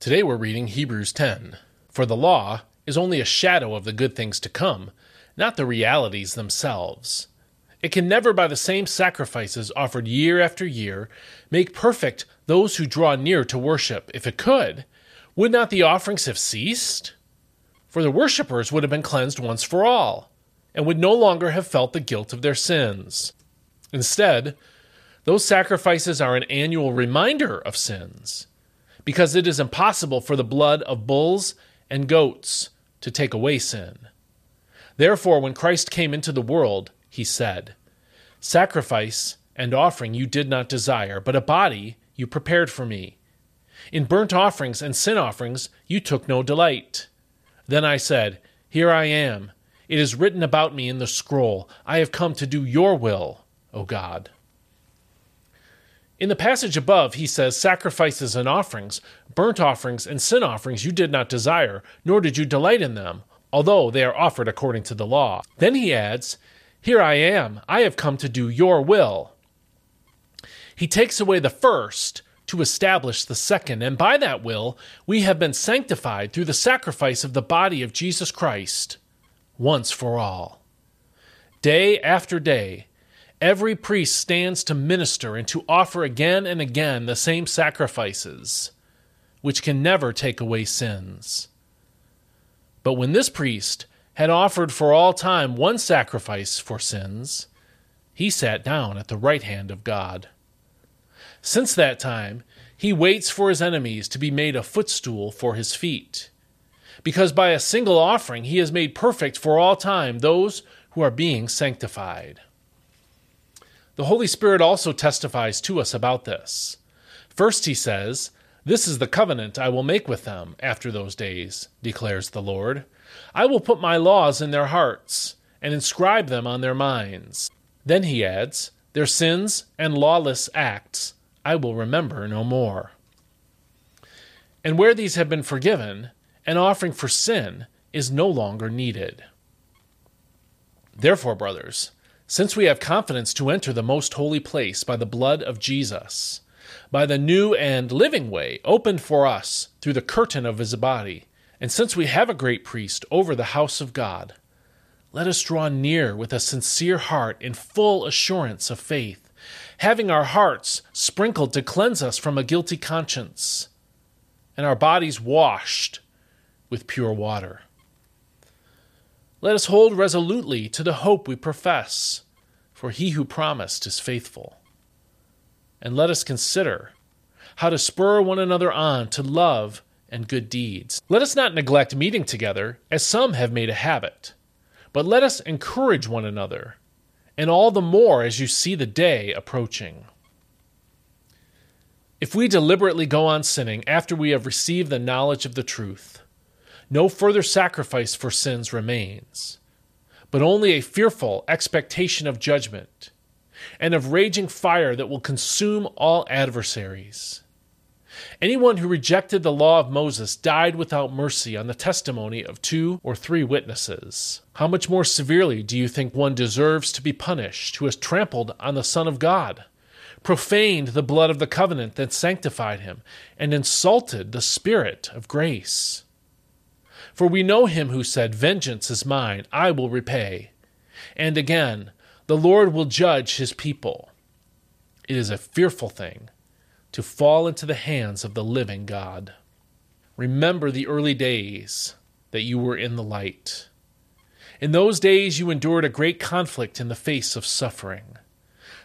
Today we're reading Hebrews 10. For the law is only a shadow of the good things to come, not the realities themselves. It can never, by the same sacrifices offered year after year, make perfect those who draw near to worship. If it could, would not the offerings have ceased? For the worshippers would have been cleansed once for all, and would no longer have felt the guilt of their sins. Instead, those sacrifices are an annual reminder of sins because it is impossible for the blood of bulls and goats to take away sin. Therefore, when Christ came into the world, he said, Sacrifice and offering you did not desire, but a body you prepared for me. In burnt offerings and sin offerings you took no delight. Then I said, Here I am. It is written about me in the scroll. I have come to do your will, O God. In the passage above, he says, Sacrifices and offerings, burnt offerings and sin offerings you did not desire, nor did you delight in them, although they are offered according to the law. Then he adds, Here I am, I have come to do your will. He takes away the first to establish the second, and by that will we have been sanctified through the sacrifice of the body of Jesus Christ, once for all. Day after day, Every priest stands to minister and to offer again and again the same sacrifices, which can never take away sins. But when this priest had offered for all time one sacrifice for sins, he sat down at the right hand of God. Since that time, he waits for his enemies to be made a footstool for his feet, because by a single offering he has made perfect for all time those who are being sanctified. The Holy Spirit also testifies to us about this. First, he says, This is the covenant I will make with them after those days, declares the Lord. I will put my laws in their hearts and inscribe them on their minds. Then he adds, Their sins and lawless acts I will remember no more. And where these have been forgiven, an offering for sin is no longer needed. Therefore, brothers, since we have confidence to enter the most holy place by the blood of Jesus, by the new and living way opened for us through the curtain of his body, and since we have a great priest over the house of God, let us draw near with a sincere heart in full assurance of faith, having our hearts sprinkled to cleanse us from a guilty conscience, and our bodies washed with pure water. Let us hold resolutely to the hope we profess, for he who promised is faithful. And let us consider how to spur one another on to love and good deeds. Let us not neglect meeting together, as some have made a habit, but let us encourage one another, and all the more as you see the day approaching. If we deliberately go on sinning after we have received the knowledge of the truth, no further sacrifice for sins remains, but only a fearful expectation of judgment and of raging fire that will consume all adversaries. Anyone who rejected the law of Moses died without mercy on the testimony of two or three witnesses. How much more severely do you think one deserves to be punished who has trampled on the Son of God, profaned the blood of the covenant that sanctified him, and insulted the Spirit of grace? For we know him who said, Vengeance is mine, I will repay. And again, the Lord will judge his people. It is a fearful thing to fall into the hands of the living God. Remember the early days that you were in the light. In those days you endured a great conflict in the face of suffering.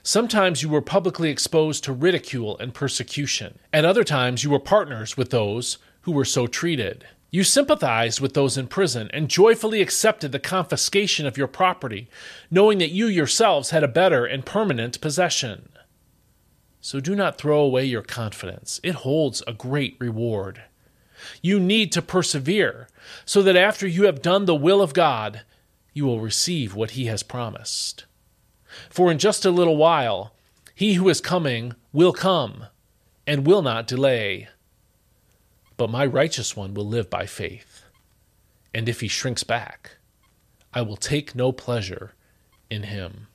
Sometimes you were publicly exposed to ridicule and persecution. At other times you were partners with those who were so treated. You sympathized with those in prison and joyfully accepted the confiscation of your property, knowing that you yourselves had a better and permanent possession. So do not throw away your confidence, it holds a great reward. You need to persevere, so that after you have done the will of God, you will receive what He has promised. For in just a little while, He who is coming will come and will not delay. But my righteous one will live by faith. And if he shrinks back, I will take no pleasure in him.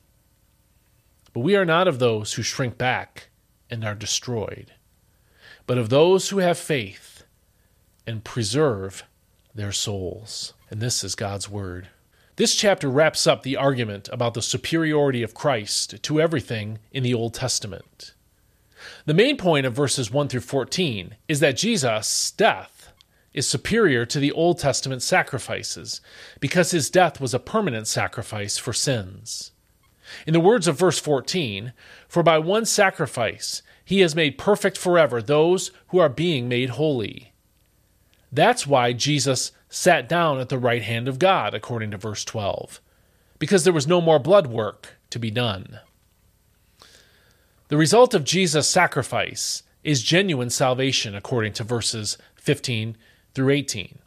But we are not of those who shrink back and are destroyed, but of those who have faith and preserve their souls. And this is God's Word. This chapter wraps up the argument about the superiority of Christ to everything in the Old Testament. The main point of verses 1 through 14 is that Jesus' death is superior to the Old Testament sacrifices because his death was a permanent sacrifice for sins. In the words of verse 14, for by one sacrifice he has made perfect forever those who are being made holy. That's why Jesus sat down at the right hand of God, according to verse 12, because there was no more blood work to be done. The result of Jesus' sacrifice is genuine salvation, according to verses 15 through 18.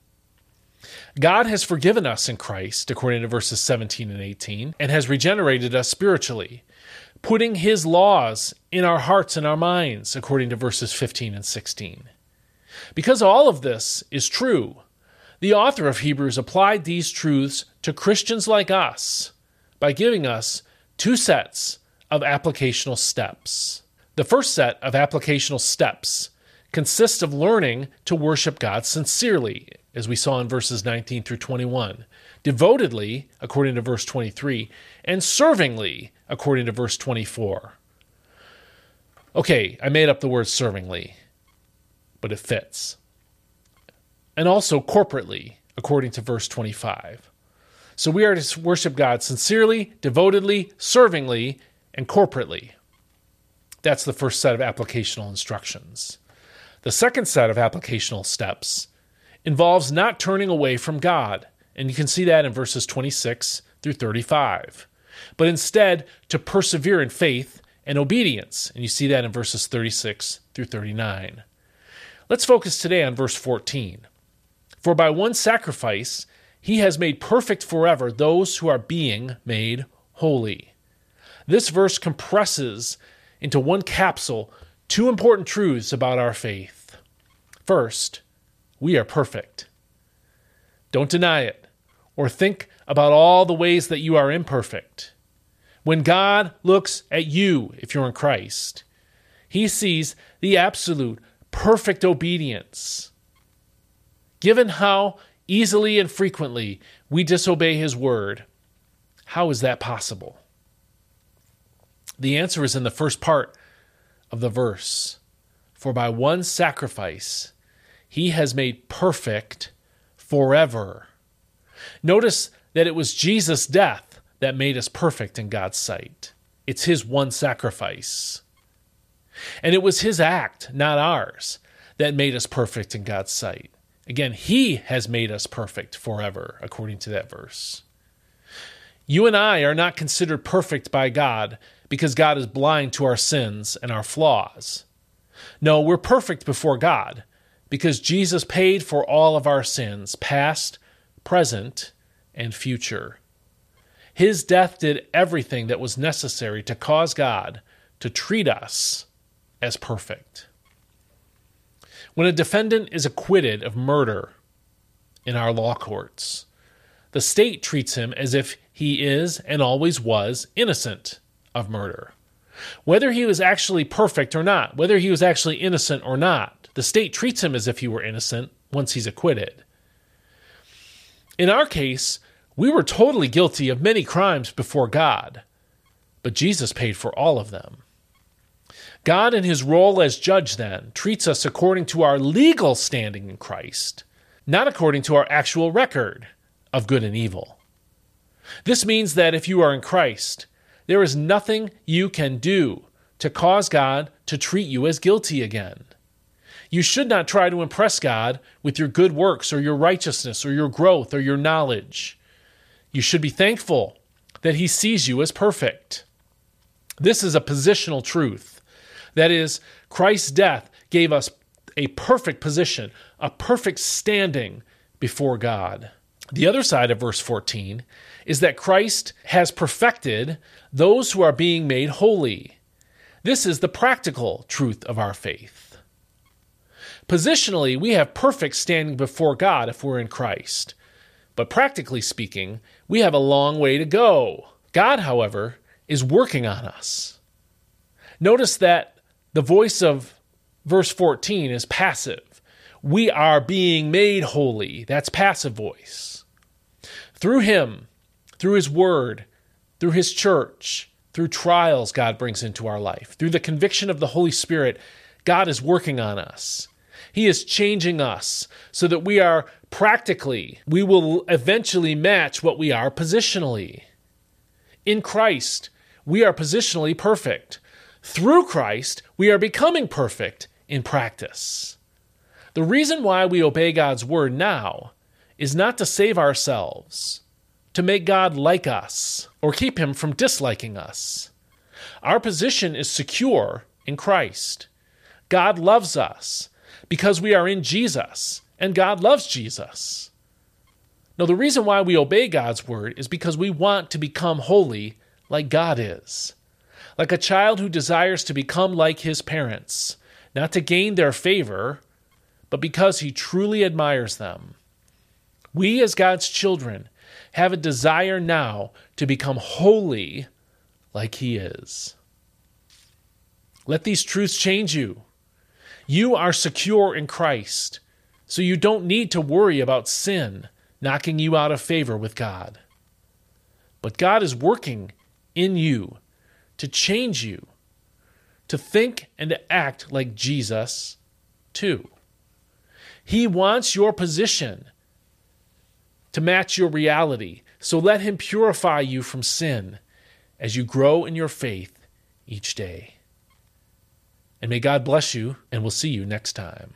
God has forgiven us in Christ, according to verses 17 and 18, and has regenerated us spiritually, putting his laws in our hearts and our minds, according to verses 15 and 16. Because all of this is true, the author of Hebrews applied these truths to Christians like us by giving us two sets of applicational steps. The first set of applicational steps consists of learning to worship God sincerely, as we saw in verses 19 through 21, devotedly, according to verse 23, and servingly, according to verse 24. Okay, I made up the word servingly, but it fits and also corporately, according to verse 25. So we are to worship God sincerely, devotedly, servingly, and corporately. That's the first set of applicational instructions. The second set of applicational steps involves not turning away from God, and you can see that in verses 26 through 35, but instead to persevere in faith and obedience, and you see that in verses 36 through 39. Let's focus today on verse 14. For by one sacrifice he has made perfect forever those who are being made holy. This verse compresses into one capsule two important truths about our faith. First, we are perfect. Don't deny it or think about all the ways that you are imperfect. When God looks at you, if you're in Christ, he sees the absolute perfect obedience Given how easily and frequently we disobey His word, how is that possible? The answer is in the first part of the verse. For by one sacrifice he has made perfect forever. Notice that it was Jesus' death that made us perfect in God's sight. It's his one sacrifice. And it was his act, not ours, that made us perfect in God's sight. Again, He has made us perfect forever, according to that verse. You and I are not considered perfect by God because God is blind to our sins and our flaws. No, we're perfect before God because Jesus paid for all of our sins, past, present, and future. His death did everything that was necessary to cause God to treat us as perfect. When a defendant is acquitted of murder in our law courts, the state treats him as if he is and always was innocent of murder. Whether he was actually perfect or not, whether he was actually innocent or not, the state treats him as if he were innocent once he's acquitted. In our case, we were totally guilty of many crimes before God, but Jesus paid for all of them. God, in his role as judge, then, treats us according to our legal standing in Christ, not according to our actual record of good and evil. This means that if you are in Christ, there is nothing you can do to cause God to treat you as guilty again. You should not try to impress God with your good works or your righteousness or your growth or your knowledge. You should be thankful that He sees you as perfect. This is a positional truth. That is, Christ's death gave us a perfect position, a perfect standing before God. The other side of verse 14 is that Christ has perfected those who are being made holy. This is the practical truth of our faith. Positionally, we have perfect standing before God if we're in Christ. But practically speaking, we have a long way to go. God, however, is working on us. Notice that the voice of verse 14 is passive. We are being made holy. That's passive voice. Through Him, through His Word, through His church, through trials God brings into our life, through the conviction of the Holy Spirit, God is working on us. He is changing us so that we are practically, we will eventually match what we are positionally. In Christ, we are positionally perfect. Through Christ, we are becoming perfect in practice. The reason why we obey God's word now is not to save ourselves, to make God like us, or keep him from disliking us. Our position is secure in Christ. God loves us because we are in Jesus, and God loves Jesus. Now, the reason why we obey God's word is because we want to become holy like God is. Like a child who desires to become like his parents, not to gain their favor, but because he truly admires them. We, as God's children, have a desire now to become holy like he is. Let these truths change you. You are secure in Christ, so you don't need to worry about sin knocking you out of favor with God. But God is working in you to change you, to think and to act like Jesus, too. He wants your position to match your reality, so let Him purify you from sin as you grow in your faith each day. And may God bless you, and we'll see you next time.